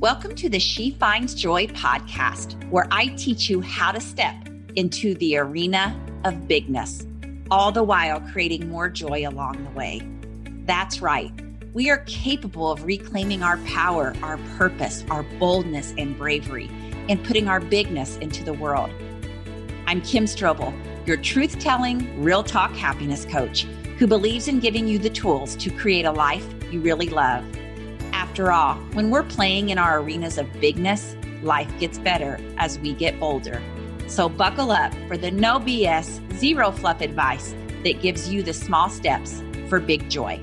Welcome to the She Finds Joy podcast, where I teach you how to step into the arena of bigness, all the while creating more joy along the way. That's right. We are capable of reclaiming our power, our purpose, our boldness, and bravery, and putting our bigness into the world. I'm Kim Strobel, your truth telling, real talk happiness coach who believes in giving you the tools to create a life you really love. After all, when we're playing in our arenas of bigness, life gets better as we get bolder. So buckle up for the no BS, zero fluff advice that gives you the small steps for big joy.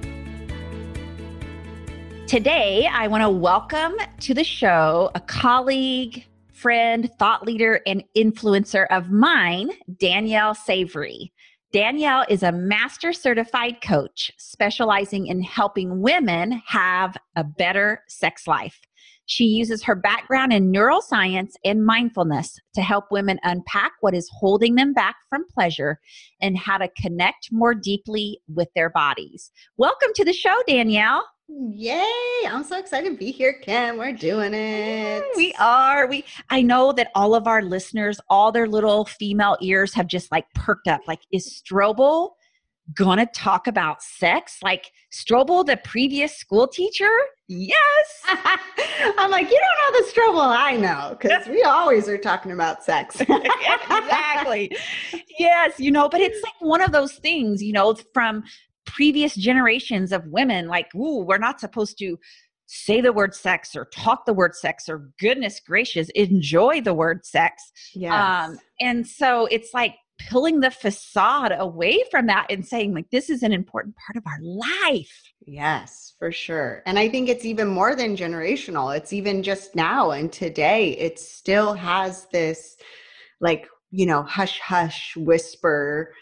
Today, I want to welcome to the show a colleague, friend, thought leader, and influencer of mine, Danielle Savory. Danielle is a master certified coach specializing in helping women have a better sex life. She uses her background in neuroscience and mindfulness to help women unpack what is holding them back from pleasure and how to connect more deeply with their bodies. Welcome to the show, Danielle. Yay! I'm so excited to be here, Kim. We're doing it. We are. We I know that all of our listeners, all their little female ears have just like perked up. Like, is Strobel gonna talk about sex? Like Strobel, the previous school teacher? Yes. I'm like, you don't know the Strobel I know, because we always are talking about sex. exactly. Yes, you know, but it's like one of those things, you know, from previous generations of women like ooh we're not supposed to say the word sex or talk the word sex or goodness gracious enjoy the word sex. Yes. um and so it's like pulling the facade away from that and saying like this is an important part of our life. Yes for sure. And i think it's even more than generational. It's even just now and today it still has this like you know hush hush whisper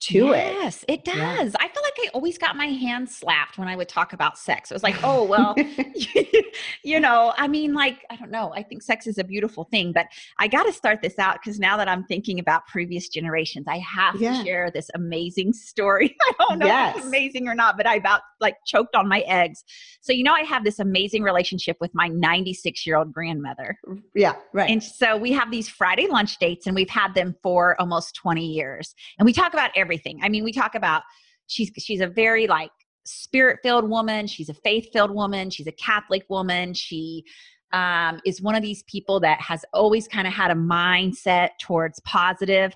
to yes, it. Yes, it does. Yeah. I feel like I always got my hand slapped when I would talk about sex. It was like, oh, well, you know, I mean, like, I don't know. I think sex is a beautiful thing, but I got to start this out because now that I'm thinking about previous generations, I have yeah. to share this amazing story. I don't know yes. if it's amazing or not, but I about like choked on my eggs. So, you know, I have this amazing relationship with my 96 year old grandmother. Yeah, right. And so we have these Friday lunch dates and we've had them for almost 20 years. And we talk about everything everything. I mean, we talk about she's she's a very like spirit filled woman. She's a faith filled woman. She's a Catholic woman. She um, is one of these people that has always kind of had a mindset towards positive.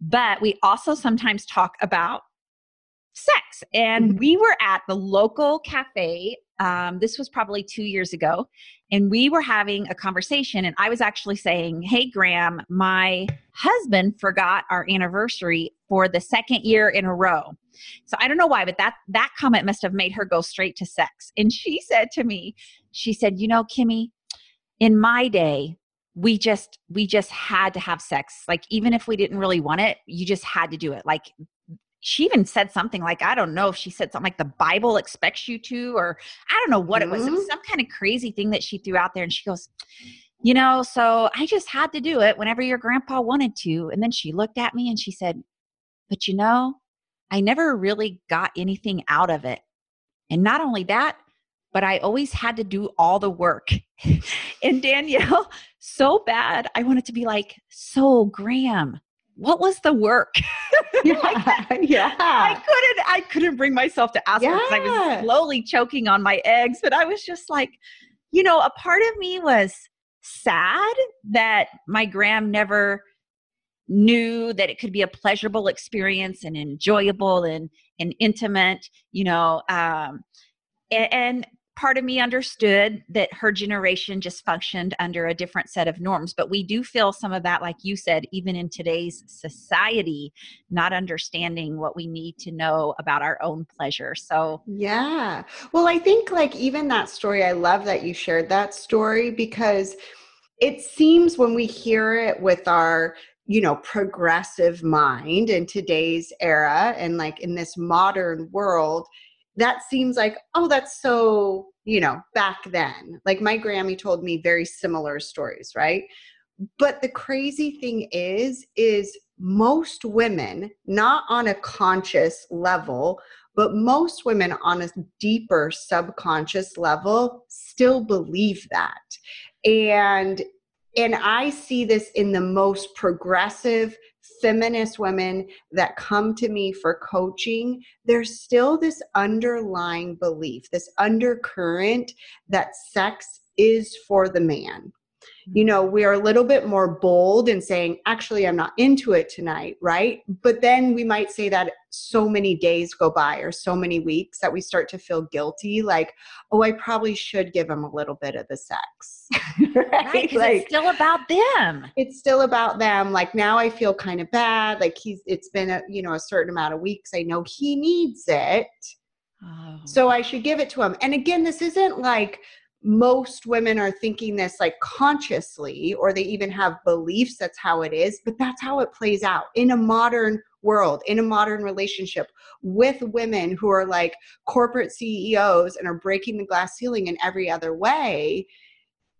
But we also sometimes talk about sex. And mm-hmm. we were at the local cafe. Um, this was probably two years ago. And we were having a conversation. And I was actually saying, Hey, Graham, my husband forgot our anniversary for the second year in a row. So I don't know why, but that that comment must have made her go straight to sex. And she said to me, she said, "You know, Kimmy, in my day, we just we just had to have sex. Like even if we didn't really want it, you just had to do it. Like she even said something like I don't know if she said something like the Bible expects you to, or I don't know what mm-hmm. it was. It was mm-hmm. some kind of crazy thing that she threw out there, and she goes, you know, so I just had to do it whenever your grandpa wanted to. And then she looked at me and she said, but you know, I never really got anything out of it. And not only that, but I always had to do all the work. and Danielle, so bad, I wanted to be like, so Graham, what was the work? yeah, yeah. I couldn't I couldn't bring myself to ask yeah. because I was slowly choking on my eggs, but I was just like, you know, a part of me was sad that my gram never knew that it could be a pleasurable experience and enjoyable and, and intimate, you know, um, and, and part of me understood that her generation just functioned under a different set of norms but we do feel some of that like you said even in today's society not understanding what we need to know about our own pleasure. So yeah. Well i think like even that story i love that you shared that story because it seems when we hear it with our you know progressive mind in today's era and like in this modern world that seems like oh that's so you know back then. Like my grammy told me very similar stories right? But the crazy thing is is most women not on a conscious level but most women on a deeper subconscious level still believe that. And and I see this in the most progressive feminist women that come to me for coaching, there's still this underlying belief, this undercurrent that sex is for the man you know, we are a little bit more bold in saying, actually, I'm not into it tonight, right? But then we might say that so many days go by or so many weeks that we start to feel guilty, like, oh, I probably should give him a little bit of the sex. right? right like, it's still about them. It's still about them. Like now I feel kind of bad. Like he's, it's been a, you know, a certain amount of weeks. I know he needs it. Oh. So I should give it to him. And again, this isn't like, most women are thinking this like consciously or they even have beliefs that's how it is but that's how it plays out. In a modern world in a modern relationship with women who are like corporate CEOs and are breaking the glass ceiling in every other way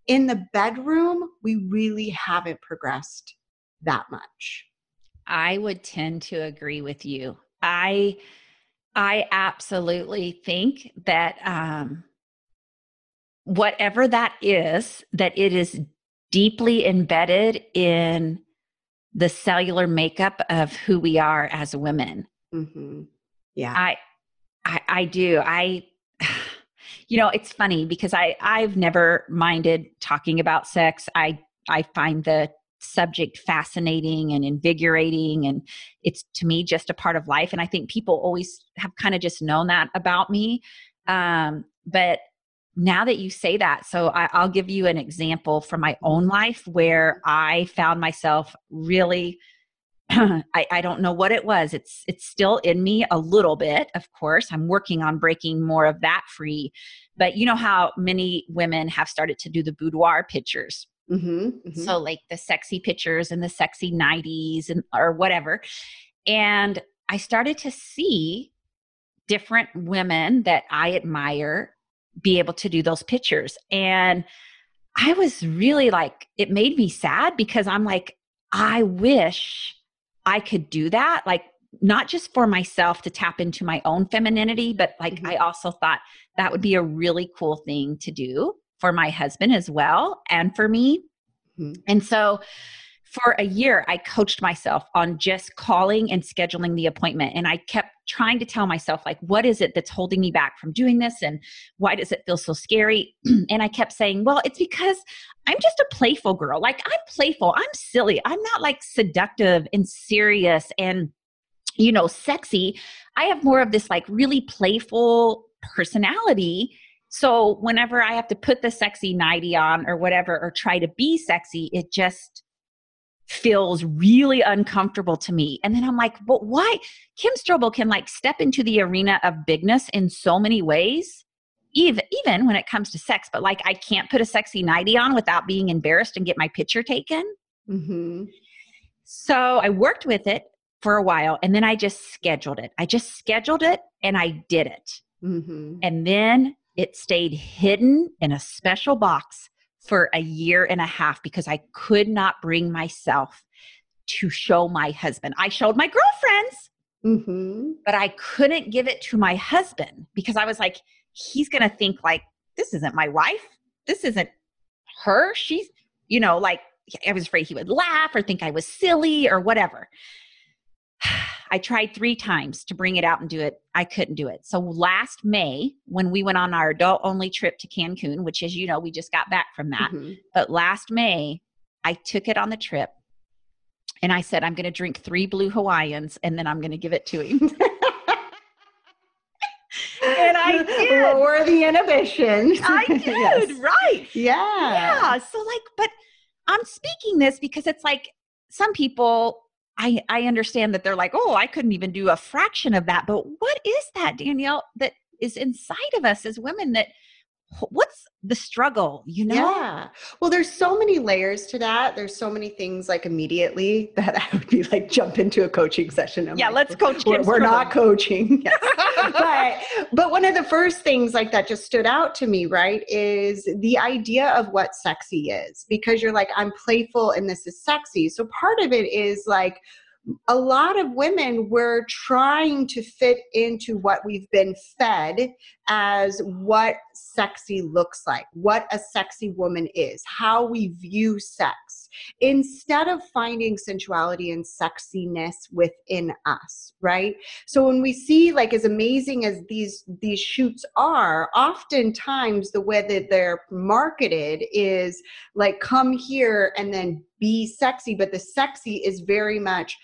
in the bedroom we really haven't progressed that much. I would tend to agree with you. I i absolutely think that um whatever that is, that it is deeply embedded in the cellular makeup of who we are as women. Mm-hmm. Yeah. I, I, I do. I, you know, it's funny because I, I've never minded talking about sex. I, I find the subject fascinating and invigorating and it's to me just a part of life and i think people always have kind of just known that about me um, but now that you say that, so I, will give you an example from my own life where I found myself really. I, I don't know what it was. It's it's still in me a little bit, of course. I'm working on breaking more of that free. But you know how many women have started to do the boudoir pictures. Mm-hmm, mm-hmm. So like the sexy pictures and the sexy 90s and or whatever. And I started to see different women that I admire be able to do those pictures. And I was really like, it made me sad because I'm like, I wish I could do that. Like, not just for myself to tap into my own femininity, but like, mm-hmm. I also thought that would be a really cool thing to do for my husband as well and for me. Mm-hmm. And so, for a year, I coached myself on just calling and scheduling the appointment. And I kept trying to tell myself, like, what is it that's holding me back from doing this? And why does it feel so scary? and I kept saying, well, it's because I'm just a playful girl. Like, I'm playful, I'm silly, I'm not like seductive and serious and, you know, sexy. I have more of this like really playful personality. So whenever I have to put the sexy nighty on or whatever, or try to be sexy, it just feels really uncomfortable to me. And then I'm like, but why? Kim Strobel can like step into the arena of bigness in so many ways, even even when it comes to sex. But like, I can't put a sexy nightie on without being embarrassed and get my picture taken. Mm-hmm. So I worked with it for a while, and then I just scheduled it. I just scheduled it, and I did it. Mm-hmm. And then it stayed hidden in a special box for a year and a half because I could not bring myself to show my husband. I showed my girlfriends, mm-hmm. but I couldn't give it to my husband because I was like, he's going to think like, this isn't my wife. This isn't her. She's, you know, like I was afraid he would laugh or think I was silly or whatever. I tried three times to bring it out and do it. I couldn't do it. So last May, when we went on our adult only trip to Cancun, which, as you know, we just got back from that. Mm-hmm. But last May, I took it on the trip and I said, I'm going to drink three blue Hawaiians and then I'm going to give it to him. and I did. Lower the inhibition. I did, yes. right. Yeah. Yeah. So, like, but I'm speaking this because it's like some people I, I understand that they're like, oh, I couldn't even do a fraction of that. But what is that, Danielle, that is inside of us as women that what's the struggle you know? Yeah. Well there's so many layers to that. There's so many things like immediately that i would be like jump into a coaching session. I'm yeah like, let's coach we're, we're not coaching. But but one of the first things like that just stood out to me right is the idea of what sexy is because you're like i'm playful and this is sexy. So part of it is like a lot of women were trying to fit into what we've been fed as what sexy looks like, what a sexy woman is, how we view sex, instead of finding sensuality and sexiness within us, right? So when we see like as amazing as these these shoots are, oftentimes the way that they're marketed is like come here and then be sexy, but the sexy is very much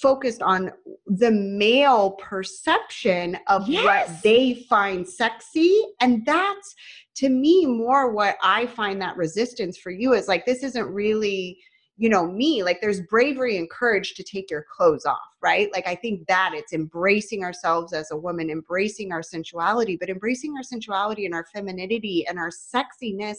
focused on the male perception of yes. what they find sexy. And that's to me more what i find that resistance for you is like this isn't really you know me. Like there's bravery and courage to take your clothes off right? Like i think that it's embracing ourselves as a woman embracing our sensuality. But embracing our sensuality and our femininity and our sexiness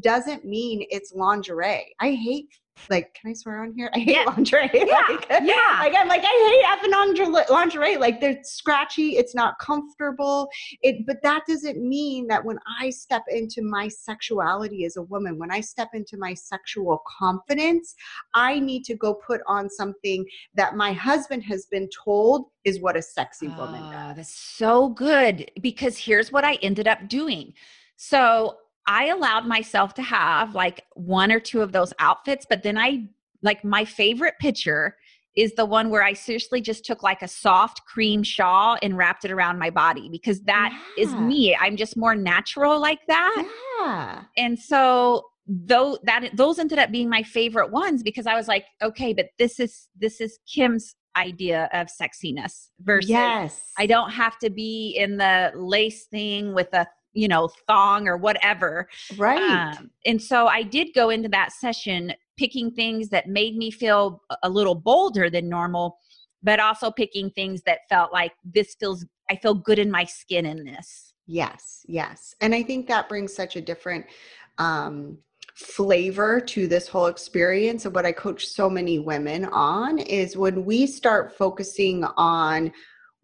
doesn't mean it's lingerie. I hate like can i swear on here? I hate yeah. lingerie. Yeah. like, yeah. like i'm like i hate effing lingerie like they're scratchy it's not comfortable. It but that doesn't mean that when i step into my sexuality as a woman when i step into my sexual confidence i need to go put on something that my husband has been told is what a sexy woman oh, does. that's so good because here's what i ended up doing. So I allowed myself to have like one or two of those outfits, but then I like my favorite picture is the one where I seriously just took like a soft cream shawl and wrapped it around my body because that yeah. is me. I'm just more natural like that. Yeah. And so though that those ended up being my favorite ones because I was like, okay, but this is this is Kim's idea of sexiness versus yes. I don't have to be in the lace thing with a you know thong or whatever right. um, and so i did go into that session picking things that made me feel a little bolder than normal but also picking things that felt like this feels i feel good in my skin in this. Yes yes and i think that brings such a different um flavor to this whole experience and what i coach so many women on is when we start focusing on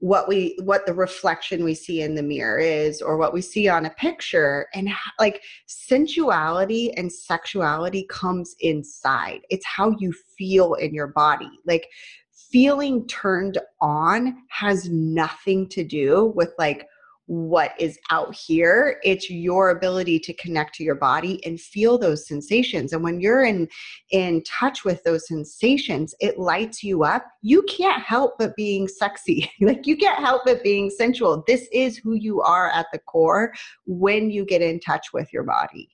what we what the reflection we see in the mirror is or what we see on a picture and like sensuality and sexuality comes inside. It's how you feel in your body. Like feeling turned on has nothing to do with like what is out here it's your ability to connect to your body and feel those sensations. And when you're in in touch with those sensations it lights you up. You can't help but being sexy. Like you can't help but being sensual. This is who you are at the core when you get in touch with your body.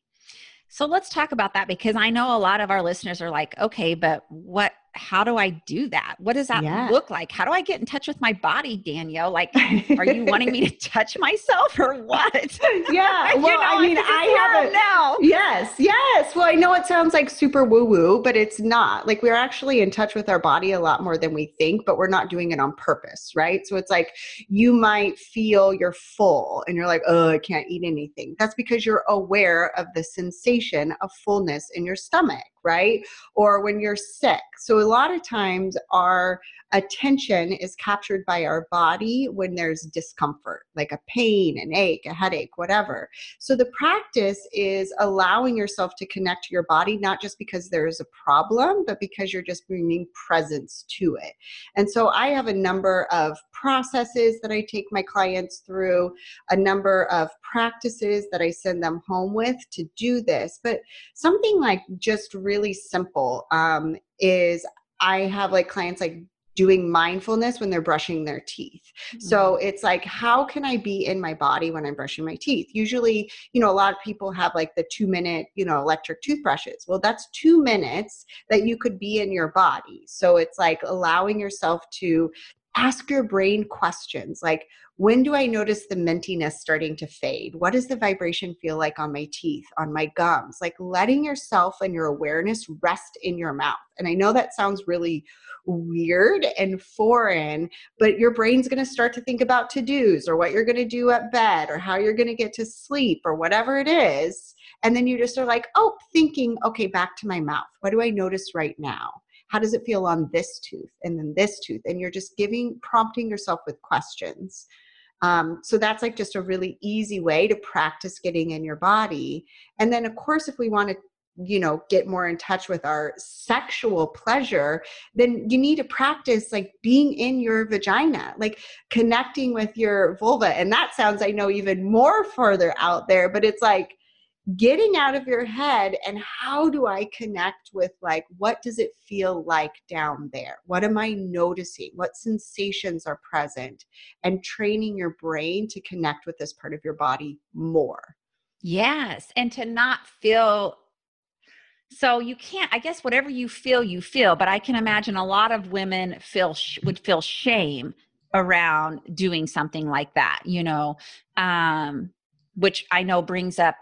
So let's talk about that because I know a lot of our listeners are like, okay, but what how do I do that? What does that yeah. look like? How do I get in touch with my body, Danielle? Like, are you wanting me to touch myself or what? Yeah. Well, know, I mean, I have a now. Yes, yes. Well, I know it sounds like super woo woo, but it's not. Like, we're actually in touch with our body a lot more than we think, but we're not doing it on purpose, right? So it's like you might feel you're full and you're like, oh, I can't eat anything. That's because you're aware of the sensation of fullness in your stomach right? Or when you're sick. So a lot of times our attention is captured by our body when there's discomfort, like a pain, an ache, a headache, whatever. So the practice is allowing yourself to connect to your body, not just because there is a problem, but because you're just bringing presence to it. And so I have a number of processes that I take my clients through, a number of practices that I send them home with to do this. But something like just really simple um, is I have like clients like doing mindfulness when they're brushing their teeth. Mm-hmm. So it's like, how can I be in my body when I'm brushing my teeth? Usually, you know, a lot of people have like the two minute, you know, electric toothbrushes. Well, that's two minutes that you could be in your body. So it's like allowing yourself to ask your brain questions like when do i notice the mintiness starting to fade? What does the vibration feel like on my teeth on my gums? Like letting yourself and your awareness rest in your mouth. And i know that sounds really weird and foreign but your brain's going to start to think about to-dos or what you're going to do at bed or how you're going to get to sleep or whatever it is. And then you just are like oh thinking okay back to my mouth. What do i notice right now how does it feel on this tooth and then this tooth? And you're just giving prompting yourself with questions. Um, so that's like just a really easy way to practice getting in your body. And then of course if we want to you know get more in touch with our sexual pleasure then you need to practice like being in your vagina like connecting with your vulva. And that sounds i know even more further out there but it's like getting out of your head and how do I connect with like what does it feel like down there? What am I noticing? What sensations are present? And training your brain to connect with this part of your body more. Yes, and to not feel so you can't i guess whatever you feel you feel but i can imagine a lot of women feel would feel shame around doing something like that you know um which i know brings up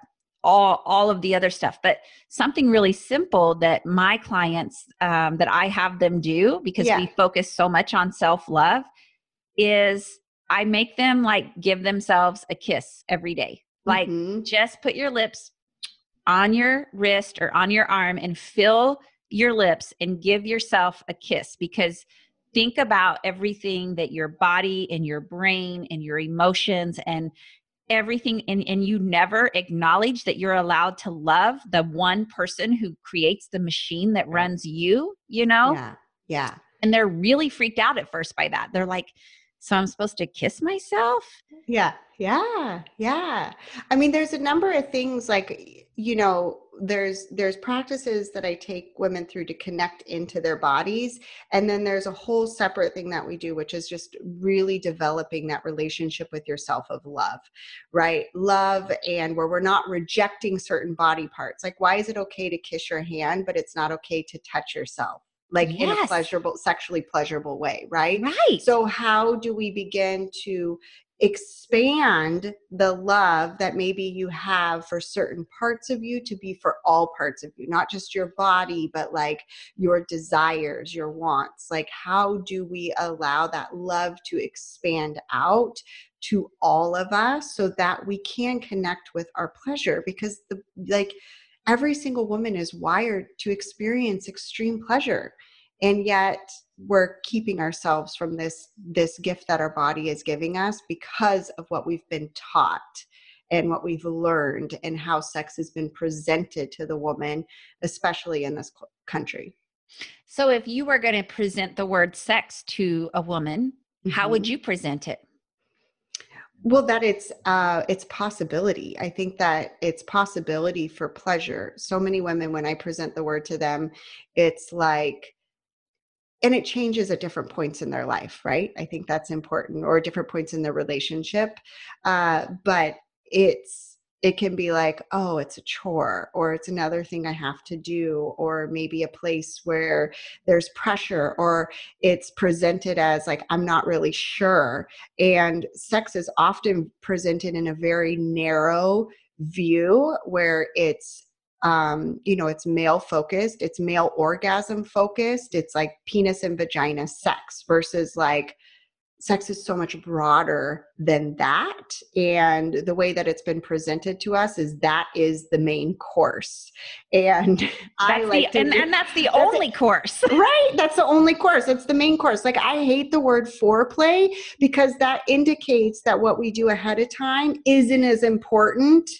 all all of the other stuff but something really simple that my clients um, that i have them do because yeah. we focus so much on self-love is i make them like give themselves a kiss every day like mm-hmm. just put your lips on your wrist or on your arm and fill your lips and give yourself a kiss because think about everything that your body and your brain and your emotions and everything and, and you never acknowledge that you're allowed to love the one person who creates the machine that runs you you know? Yeah yeah. And they're really freaked out at first by that. They're like so i'm supposed to kiss myself? Yeah yeah yeah. I mean there's a number of things like you know there's there's practices that i take women through to connect into their bodies. And then there's a whole separate thing that we do which is just really developing that relationship with yourself of love right? Love and where we're not rejecting certain body parts. Like why is it okay to kiss your hand but it's not okay to touch yourself? Like yes. in a pleasurable sexually pleasurable way right? Right. So how do we begin to expand the love that maybe you have for certain parts of you to be for all parts of you, not just your body, but like your desires, your wants. Like, how do we allow that love to expand out to all of us so that we can connect with our pleasure? Because the like, every single woman is wired to experience extreme pleasure and yet we're keeping ourselves from this this gift that our body is giving us because of what we've been taught and what we've learned and how sex has been presented to the woman especially in this country so if you were going to present the word sex to a woman mm-hmm. how would mm-hmm. you present it well that it's uh it's possibility i think that it's possibility for pleasure so many women when i present the word to them it's like and it changes at different points in their life right? I think that's important or different points in their relationship uh, but it's it can be like oh it's a chore or it's another thing i have to do or maybe a place where there's pressure or it's presented as like i'm not really sure and sex is often presented in a very narrow view where it's um, you know, it's male focused, it's male orgasm focused, it's like penis and vagina sex versus like sex is so much broader than that. And the way that it's been presented to us is that is the main course. And that's I like the, and, do, and that's the that's only course. right. That's the only course. It's the main course. Like I hate the word foreplay because that indicates that what we do ahead of time isn't as important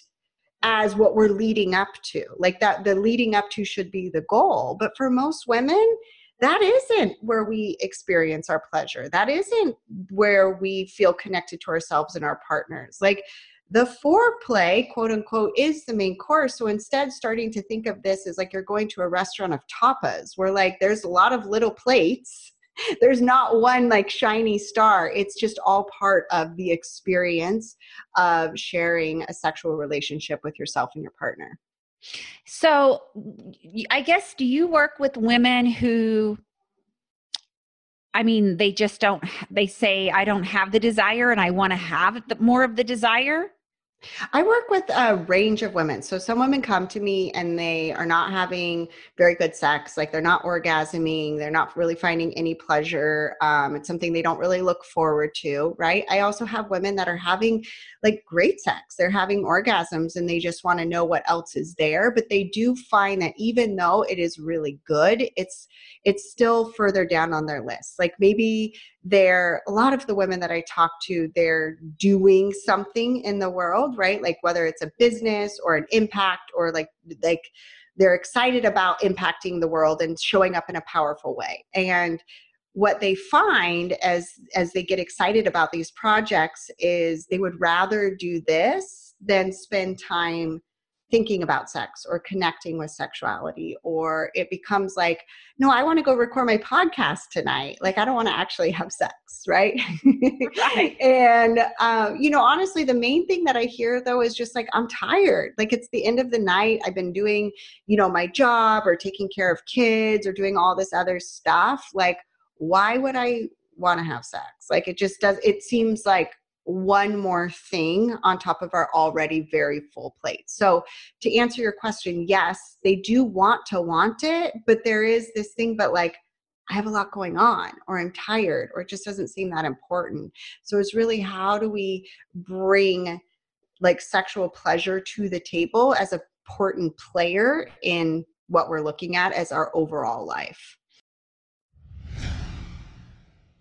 as what we're leading up to. Like that, the leading up to should be the goal. But for most women, that isn't where we experience our pleasure. That isn't where we feel connected to ourselves and our partners. Like the foreplay, quote unquote, is the main course. So instead, starting to think of this as like you're going to a restaurant of tapas, where like there's a lot of little plates there's not one like shiny star it's just all part of the experience of sharing a sexual relationship with yourself and your partner so i guess do you work with women who I mean, they just don't, they say, I don't have the desire and I want to have the, more of the desire. I work with a range of women. So some women come to me and they are not having very good sex, like they're not orgasming, they're not really finding any pleasure. Um, it's something they don't really look forward to, right? I also have women that are having like great sex, they're having orgasms and they just want to know what else is there. But they do find that even though it is really good, it's it's still further down on their list. Like maybe they're a lot of the women that I talk to, they're doing something in the world, right? Like whether it's a business or an impact or like like they're excited about impacting the world and showing up in a powerful way and what they find as as they get excited about these projects is they would rather do this than spend time thinking about sex or connecting with sexuality or it becomes like no i want to go record my podcast tonight. Like i don't want to actually have sex right? Right. And um, you know honestly the main thing that i hear though is just like i'm tired. Like it's the end of the night. I've been doing you know my job or taking care of kids or doing all this other stuff. Like why would i want to have sex? Like it just does it seems like one more thing on top of our already very full plate. So, to answer your question, yes, they do want to want it, but there is this thing, but like, I have a lot going on, or I'm tired, or it just doesn't seem that important. So, it's really how do we bring like sexual pleasure to the table as a important player in what we're looking at as our overall life.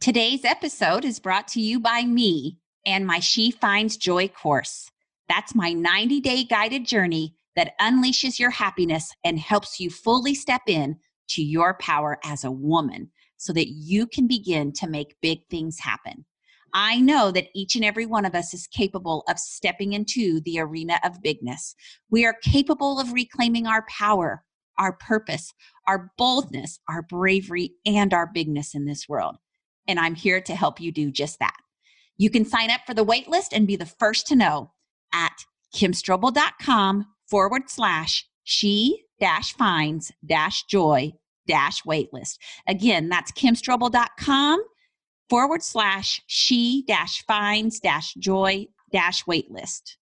Today's episode is brought to you by me, and my She Finds Joy course. That's my 90 day guided journey that unleashes your happiness and helps you fully step in to your power as a woman so that you can begin to make big things happen. I know that each and every one of us is capable of stepping into the arena of bigness. We are capable of reclaiming our power, our purpose, our boldness, our bravery, and our bigness in this world. And I'm here to help you do just that. You can sign up for the waitlist and be the first to know at kimstrobel.com forward slash she dash finds dash joy dash waitlist. Again, that's kimstrobel.com forward slash she dash finds dash joy dash waitlist.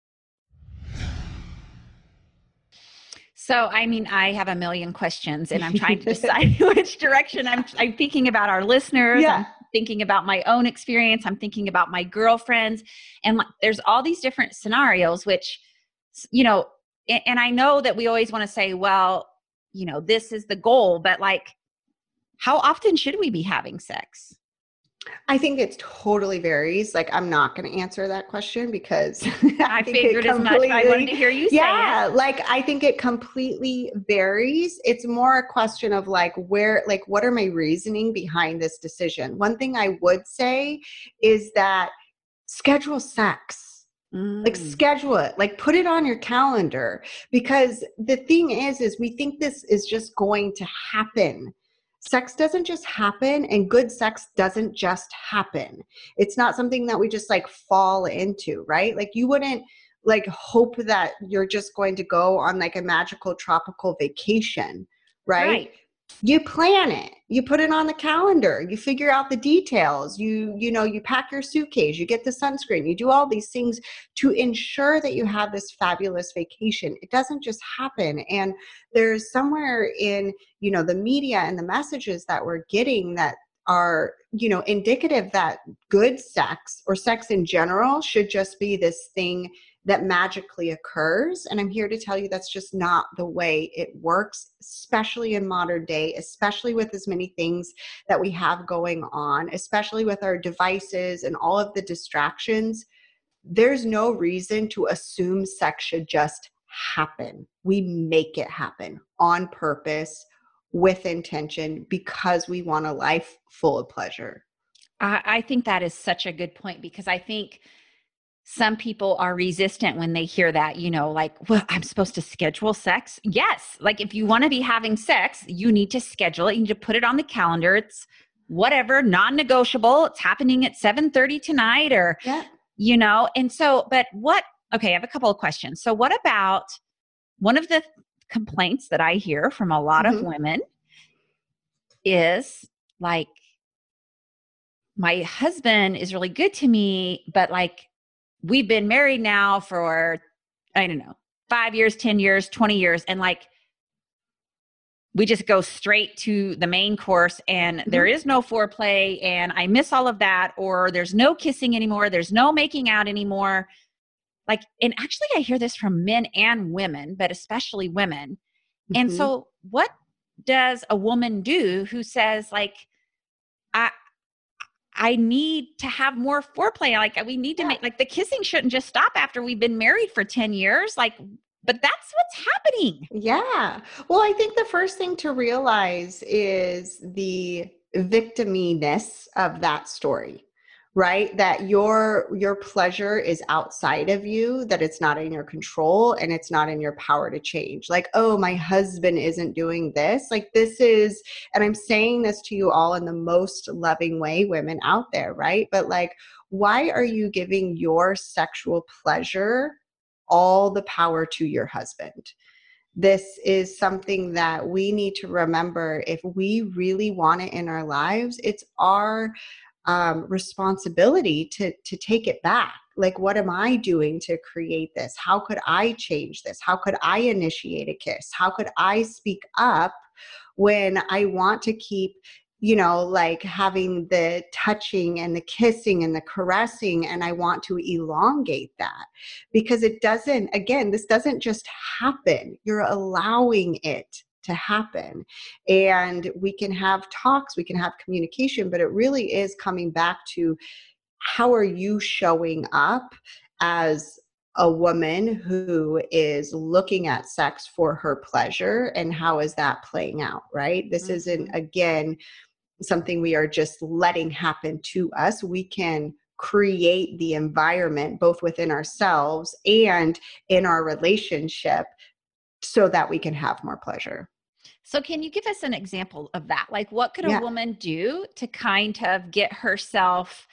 So, I mean, I have a million questions and I'm trying to decide which direction I'm, I'm thinking about our listeners. Yeah. I'm thinking about my own experience i'm thinking about my girlfriends and like, there's all these different scenarios which you know and, and i know that we always want to say well you know this is the goal but like how often should we be having sex I think it totally varies. Like, I'm not going to answer that question because I, I figured as much. I wanted to hear you yeah, like I think it completely varies. It's more a question of like where, like, what are my reasoning behind this decision? One thing I would say is that schedule sex. Mm. like schedule it like put it on your calendar because the thing is is we think this is just going to happen sex doesn't just happen and good sex doesn't just happen. It's not something that we just like fall into right? Like you wouldn't like hope that you're just going to go on like a magical tropical vacation right, right you plan it. You put it on the calendar. You figure out the details. You you know you pack your suitcase. You get the sunscreen. You do all these things to ensure that you have this fabulous vacation. It doesn't just happen. And there's somewhere in you know the media and the messages that we're getting that are you know indicative that good sex or sex in general should just be this thing that magically occurs. And I'm here to tell you that's just not the way it works, especially in modern day, especially with as many things that we have going on, especially with our devices and all of the distractions. There's no reason to assume sex should just happen. We make it happen on purpose with intention because we want a life full of pleasure. I, think that is such a good point because I think some people are resistant when they hear that, you know, like, well, I'm supposed to schedule sex. Yes. Like if you want to be having sex, you need to schedule it. You need to put it on the calendar. It's whatever, non-negotiable. It's happening at 7:30 tonight or yeah. you know. And so, but what okay, I have a couple of questions. So what about one of the complaints that I hear from a lot mm-hmm. of women is like my husband is really good to me, but like we've been married now for I don't know, 5 years, 10 years, 20 years and like we just go straight to the main course and mm-hmm. there is no foreplay and I miss all of that or there's no kissing anymore, there's no making out anymore. Like and actually I hear this from men and women, but especially women. Mm-hmm. And so what does a woman do who says like I I need to have more foreplay. Like we need to yeah. make like the kissing shouldn't just stop after we've been married for 10 years. Like but that's what's happening. Yeah. Well, I think the first thing to realize is the victiminess of that story right? That your your pleasure is outside of you that it's not in your control and it's not in your power to change. Like oh my husband isn't doing this. Like this is and i'm saying this to you all in the most loving way women out there right? But like why are you giving your sexual pleasure all the power to your husband? This is something that we need to remember. If we really want it in our lives it's our um, responsibility to to take it back. Like what am i doing to create this? How could i change this? How could i initiate a kiss? How could i speak up when i want to keep you know like having the touching and the kissing and the caressing and i want to elongate that? Because it doesn't again this doesn't just happen. You're allowing it to happen. And we can have talks, we can have communication, but it really is coming back to how are you showing up as a woman who is looking at sex for her pleasure and how is that playing out, right? This mm-hmm. isn't, again, something we are just letting happen to us. We can create the environment both within ourselves and in our relationship so that we can have more pleasure. So, can you give us an example of that? Like, what could a yeah. woman do to kind of get herself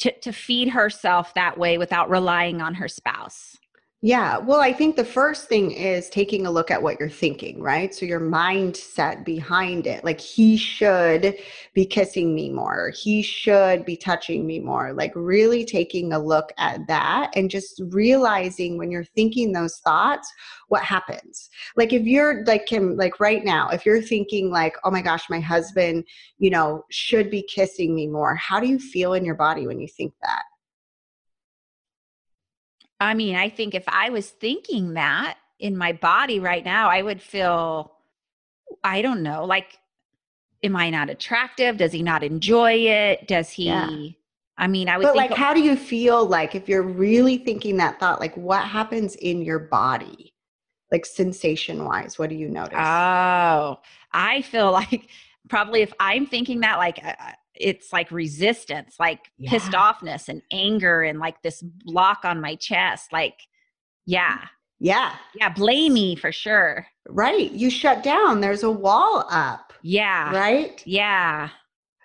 to, to feed herself that way without relying on her spouse? Yeah, well, I think the first thing is taking a look at what you're thinking, right? So your mindset behind it. Like he should be kissing me more. He should be touching me more. Like really taking a look at that and just realizing when you're thinking those thoughts, what happens. Like if you're like him like right now, if you're thinking like, "Oh my gosh, my husband, you know, should be kissing me more." How do you feel in your body when you think that? I mean, I think if I was thinking that in my body right now, I would feel, I don't know, like, am I not attractive? Does he not enjoy it? Does he? Yeah. I mean, I would. But like, how do you feel like if you're really thinking that thought? Like, what happens in your body, like sensation wise? What do you notice? Oh, I feel like probably if I'm thinking that, like, uh it's like resistance, like yeah. pissed offness and anger and like this block on my chest. Like, yeah. Yeah. Yeah. Blame me for sure. Right. You shut down. There's a wall up. Yeah. Right? Yeah.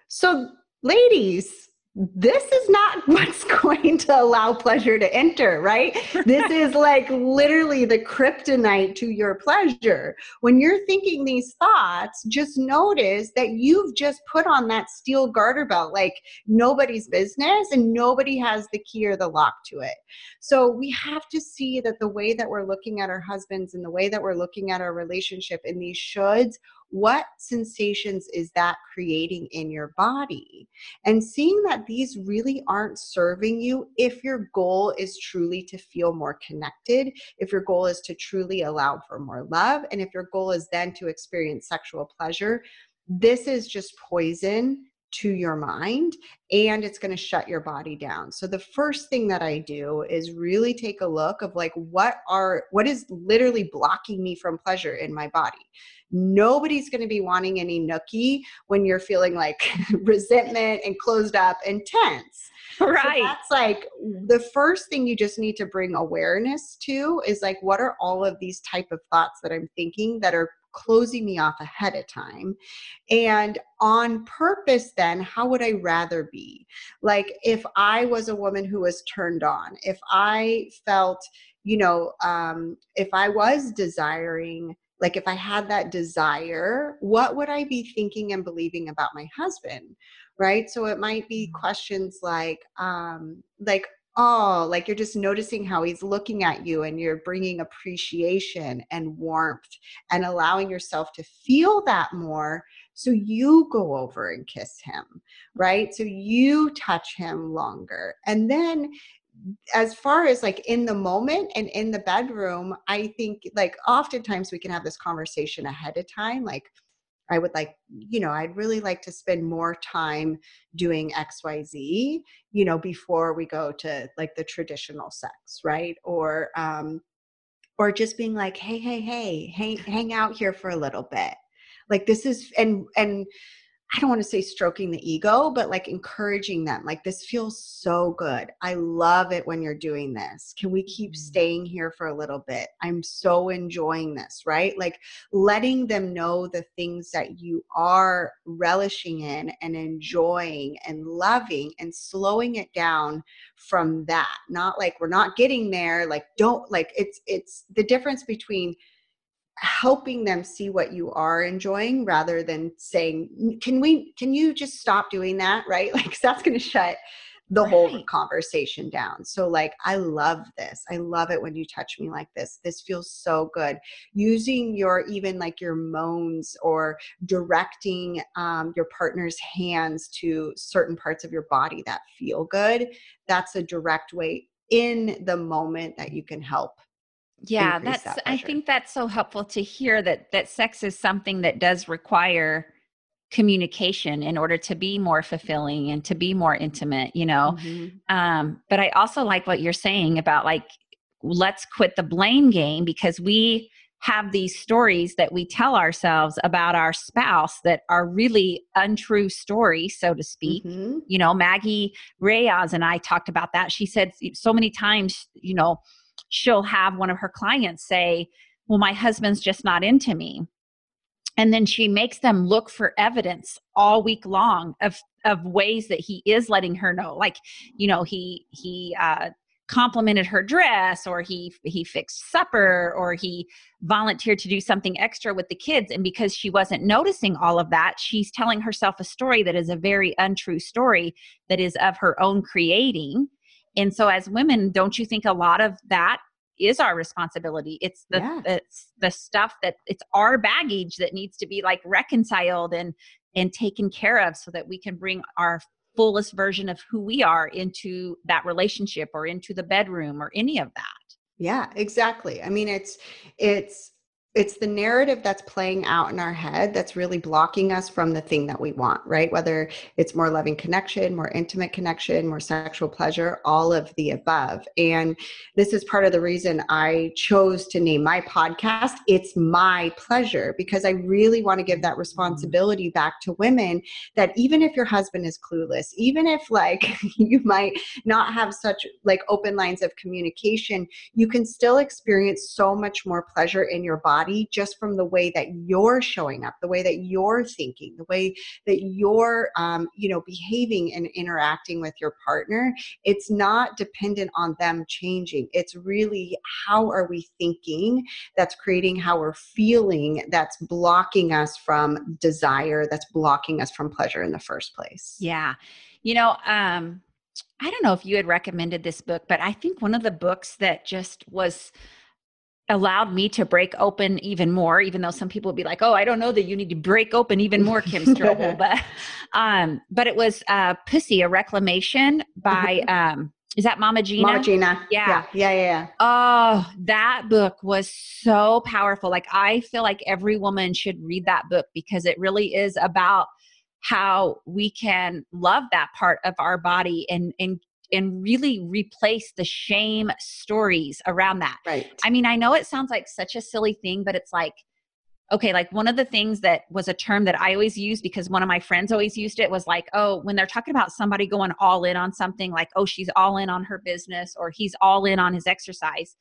So, ladies, this is not what's going to allow pleasure to enter, right? this is like literally the kryptonite to your pleasure. When you're thinking these thoughts, just notice that you've just put on that steel garter belt like nobody's business and nobody has the key or the lock to it. So we have to see that the way that we're looking at our husbands and the way that we're looking at our relationship in these shoulds what sensations is that creating in your body? And seeing that these really aren't serving you if your goal is truly to feel more connected, if your goal is to truly allow for more love, and if your goal is then to experience sexual pleasure, this is just poison to your mind and it's going to shut your body down. So the first thing that I do is really take a look of like what are what is literally blocking me from pleasure in my body. Nobody's going to be wanting any nookie when you're feeling like resentment and closed up and tense. Right. So that's like the first thing you just need to bring awareness to is like what are all of these type of thoughts that I'm thinking that are closing me off ahead of time. And on purpose, then, how would I rather be? Like, if I was a woman who was turned on, if I felt, you know, um, if I was desiring, like if I had that desire, what would I be thinking and believing about my husband? Right. So it might be mm. questions like, um, like, oh, like you're just noticing how he's looking at you and you're bringing appreciation and warmth and allowing yourself to feel that more. So you go over and kiss him, right? So you touch him longer. And then as far as like in the moment and in the bedroom, I think like oftentimes we can have this conversation ahead of time, like, I would like, you know, I'd really like to spend more time doing XYZ, you know, before we go to like the traditional sex, right? Or, um, or just being like hey hey hey hang, hang out here for a little bit like this is and and I don't want to say stroking the ego, but like encouraging them. Like, this feels so good. I love it when you're doing this. Can we keep mm-hmm. staying here for a little bit? I'm so enjoying this, right? Like, letting them know the things that you are relishing in and enjoying and loving and slowing it down from that. Not like we're not getting there. Like, don't, like, it's, it's the difference between helping them see what you are enjoying rather than saying can we can you just stop doing that? Right? Like that's going to shut the right. whole conversation down. So like i love this. I love it when you touch me like this. This feels so good. Using your even like your moans or directing um, your partner's hands to certain parts of your body that feel good that's a direct way in the moment that you can help yeah that's that i think that's so helpful to hear that that sex is something that does require communication in order to be more fulfilling and to be more intimate you know mm-hmm. um but i also like what you're saying about like let's quit the blame game because we have these stories that we tell ourselves about our spouse that are really untrue stories, so to speak. Mm-hmm. You know, Maggie Reyes and I talked about that. She said so many times, you know, she'll have one of her clients say, Well, my husband's just not into me. And then she makes them look for evidence all week long of of ways that he is letting her know. Like, you know, he he uh complimented her dress or he he fixed supper or he volunteered to do something extra with the kids and because she wasn't noticing all of that she's telling herself a story that is a very untrue story that is of her own creating and so as women don't you think a lot of that is our responsibility? It's the yeah. it's the stuff that it's our baggage that needs to be like reconciled and and taken care of so that we can bring our fullest version of who we are into that relationship or into the bedroom or any of that. Yeah exactly. I mean it's it's it's the narrative that's playing out in our head that's really blocking us from the thing that we want, right? Whether it's more loving connection, more intimate connection, more sexual pleasure, all of the above. And this is part of the reason I chose to name my podcast It's My Pleasure, because I really want to give that mm-hmm. responsibility back to women that even if your husband is clueless, even if like you might not have such like open lines of communication, you can still experience so much more pleasure in your body body just from the way that you're showing up the way that you're thinking the way that you're um, you know behaving and interacting with your partner. It's not dependent on them changing. It's really how are we thinking that's creating how we're feeling that's blocking us from desire that's blocking us from pleasure in the first place. Yeah. You know um I don't know if you had recommended this book, but I think one of the books that just was allowed me to break open even more, even though some people would be like, "Oh, I don't know that you need to break open even more, Kim Strobel." but, um, but it was uh, "Pussy: A Reclamation" by um, is that Mama Gina? Mama Gena. Yeah. yeah. Yeah. Yeah. Oh, that book was so powerful. Like I feel like every woman should read that book because it really is about how we can love that part of our body and and and really replace the shame stories around that. Right. I mean, I know it sounds like such a silly thing, but it's like, okay, like one of the things that was a term that I always used because one of my friends always used it was like, oh, when they're talking about somebody going all in on something, like, oh, she's all in on her business or he's all in on his exercise,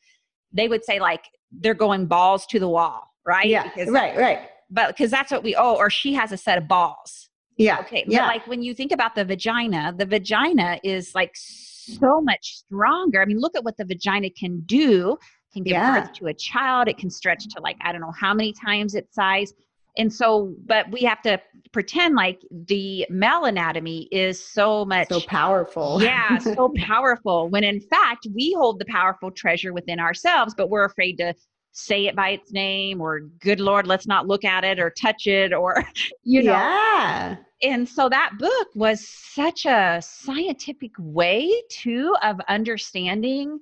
they would say, like, they're going balls to the wall, right? Yeah. Because, right, right. But because that's what we, oh, or she has a set of balls. Yeah. Okay. Yeah. But like when you think about the vagina, the vagina is like so much stronger. I mean, look at what the vagina can do. It can give yeah. birth to a child. It can stretch to like I don't know how many times its size. And so, but we have to pretend like the male anatomy is so much so powerful. yeah, so powerful. When in fact, we hold the powerful treasure within ourselves, but we're afraid to say it by its name or good lord let's not look at it or touch it or you know. Yeah. And so that book was such a scientific way too of understanding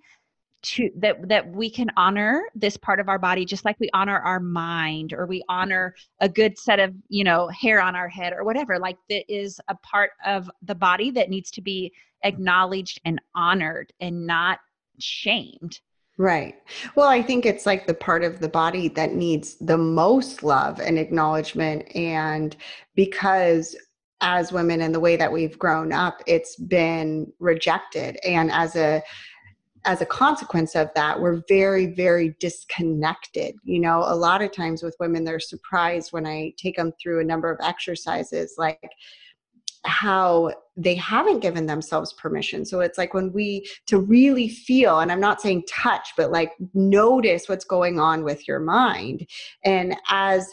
to that that we can honor this part of our body just like we honor our mind or we honor a good set of you know hair on our head or whatever like that is a part of the body that needs to be acknowledged and honored and not shamed Right. Well, I think it's like the part of the body that needs the most love and acknowledgement. And because as women and the way that we've grown up, it's been rejected. And as a as a consequence of that, we're very, very disconnected. You know, a lot of times with women, they're surprised when I take them through a number of exercises, like how they haven't given themselves permission. So it's like when we to really feel, and I'm not saying touch, but like notice what's going on with your mind. And as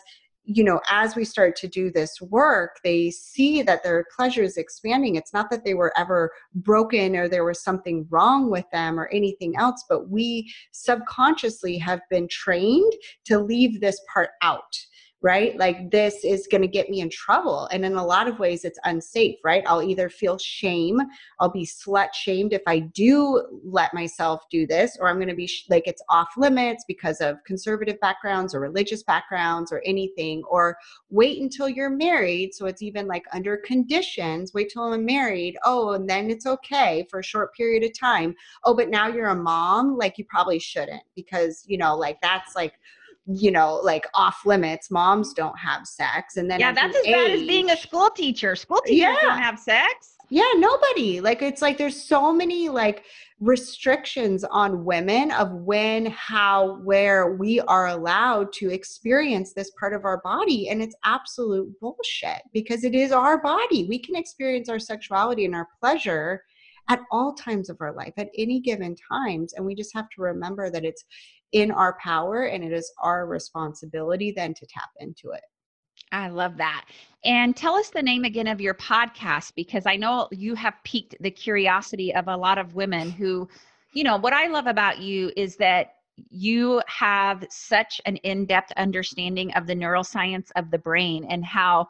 you know, as we start to do this work, they see that their pleasure is expanding. It's not that they were ever broken or there was something wrong with them or anything else, but we subconsciously have been trained to leave this part out right? Like this is going to get me in trouble. And in a lot of ways, it's unsafe, right? I'll either feel shame, I'll be slut shamed if I do let myself do this, or I'm going to be sh- like it's off limits because of conservative backgrounds or religious backgrounds or anything, or wait until you're married. So it's even like under conditions, wait till I'm married. Oh, and then it's okay for a short period of time. Oh, but now you're a mom, like you probably shouldn't because, you know, like that's like, you know, like off limits. Moms don't have sex, and then yeah, that's as age, bad as being a school teacher. School teachers yeah. don't have sex. Yeah, nobody. Like it's like there's so many like restrictions on women of when, how, where we are allowed to experience this part of our body. And it's absolute bullshit because it is our body. We can experience our sexuality and our pleasure at all times of our life at any given times and we just have to remember that it's in our power and it is our responsibility then to tap into it. I love that. And tell us the name again of your podcast because I know you have piqued the curiosity of a lot of women who, you know, what I love about you is that you have such an in depth understanding of the neuroscience of the brain and how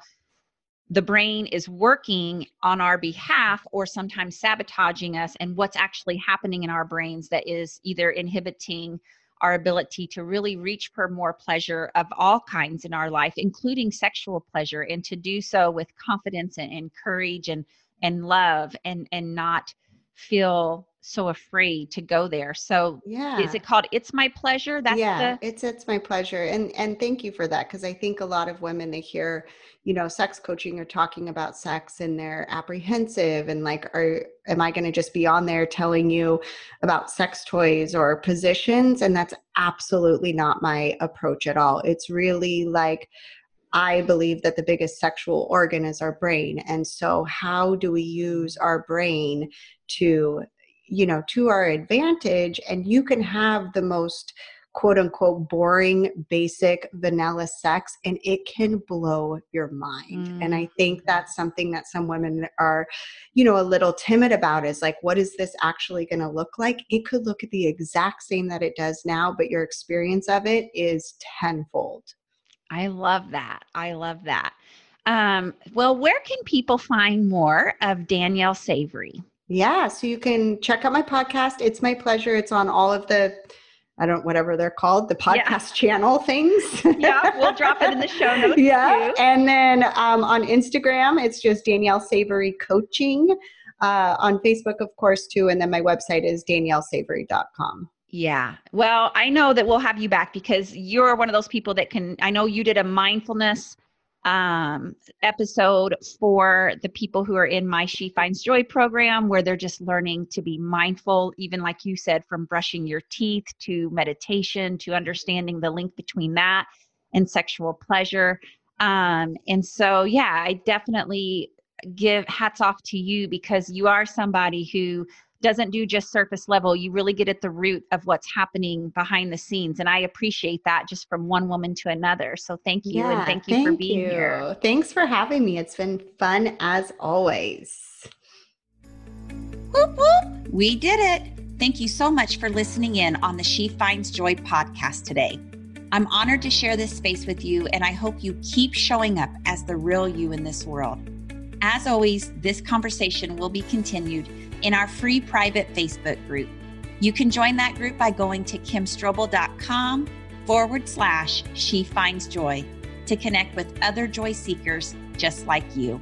the brain is working on our behalf or sometimes sabotaging us, and what's actually happening in our brains that is either inhibiting our ability to really reach for more pleasure of all kinds in our life, including sexual pleasure, and to do so with confidence and, and courage and and love and and not feel so afraid to go there. So yeah. is it called It's My Pleasure? That's yeah, the- it's it's my pleasure. And and thank you for that because I think a lot of women they hear, you know, sex coaching or talking about sex and they're apprehensive and like are am I going to just be on there telling you about sex toys or positions and that's absolutely not my approach at all. It's really like I believe that the biggest sexual organ is our brain. And so, how do we use our brain to you know to our advantage and you can have the most quote unquote boring basic vanilla sex and it can blow your mind. Mm. and i think mm. that's something that some women are you know a little timid about is like what is this actually going to look like? It could look at the exact same that it does now but your experience of it is tenfold. I love that. I love that. Um, well where can people find more of danielle savory yeah, so you can check out my podcast. It's my pleasure. It's on all of the I don't whatever they're called, the podcast yeah. channel things. yeah, we'll drop it in the show notes. Yeah, too. and then um, on Instagram, it's just Danielle Savory Coaching. Uh, on Facebook, of course, too, and then my website is daniellesavory.com. Yeah. Well, I know that we'll have you back because you're one of those people that can. I know you did a mindfulness um, episode for the people who are in my She Finds Joy program, where they're just learning to be mindful, even like you said, from brushing your teeth to meditation to understanding the link between that and sexual pleasure. Um, and so, yeah, I definitely give hats off to you because you are somebody who doesn't do just surface level. You really get at the root of what's happening behind the scenes. And I appreciate that just from one woman to another. So thank you. Yeah, and thank you thank for being you. here. Thanks for having me. It's been fun as always. Whoop, whoop. We did it. Thank you so much for listening in on the She Finds Joy podcast today. I'm honored to share this space with you, and I hope you keep showing up as the real you in this world. As always, this conversation will be continued in our free private Facebook group. You can join that group by going to kimstrobel.com forward slash she finds joy to connect with other joy seekers just like you.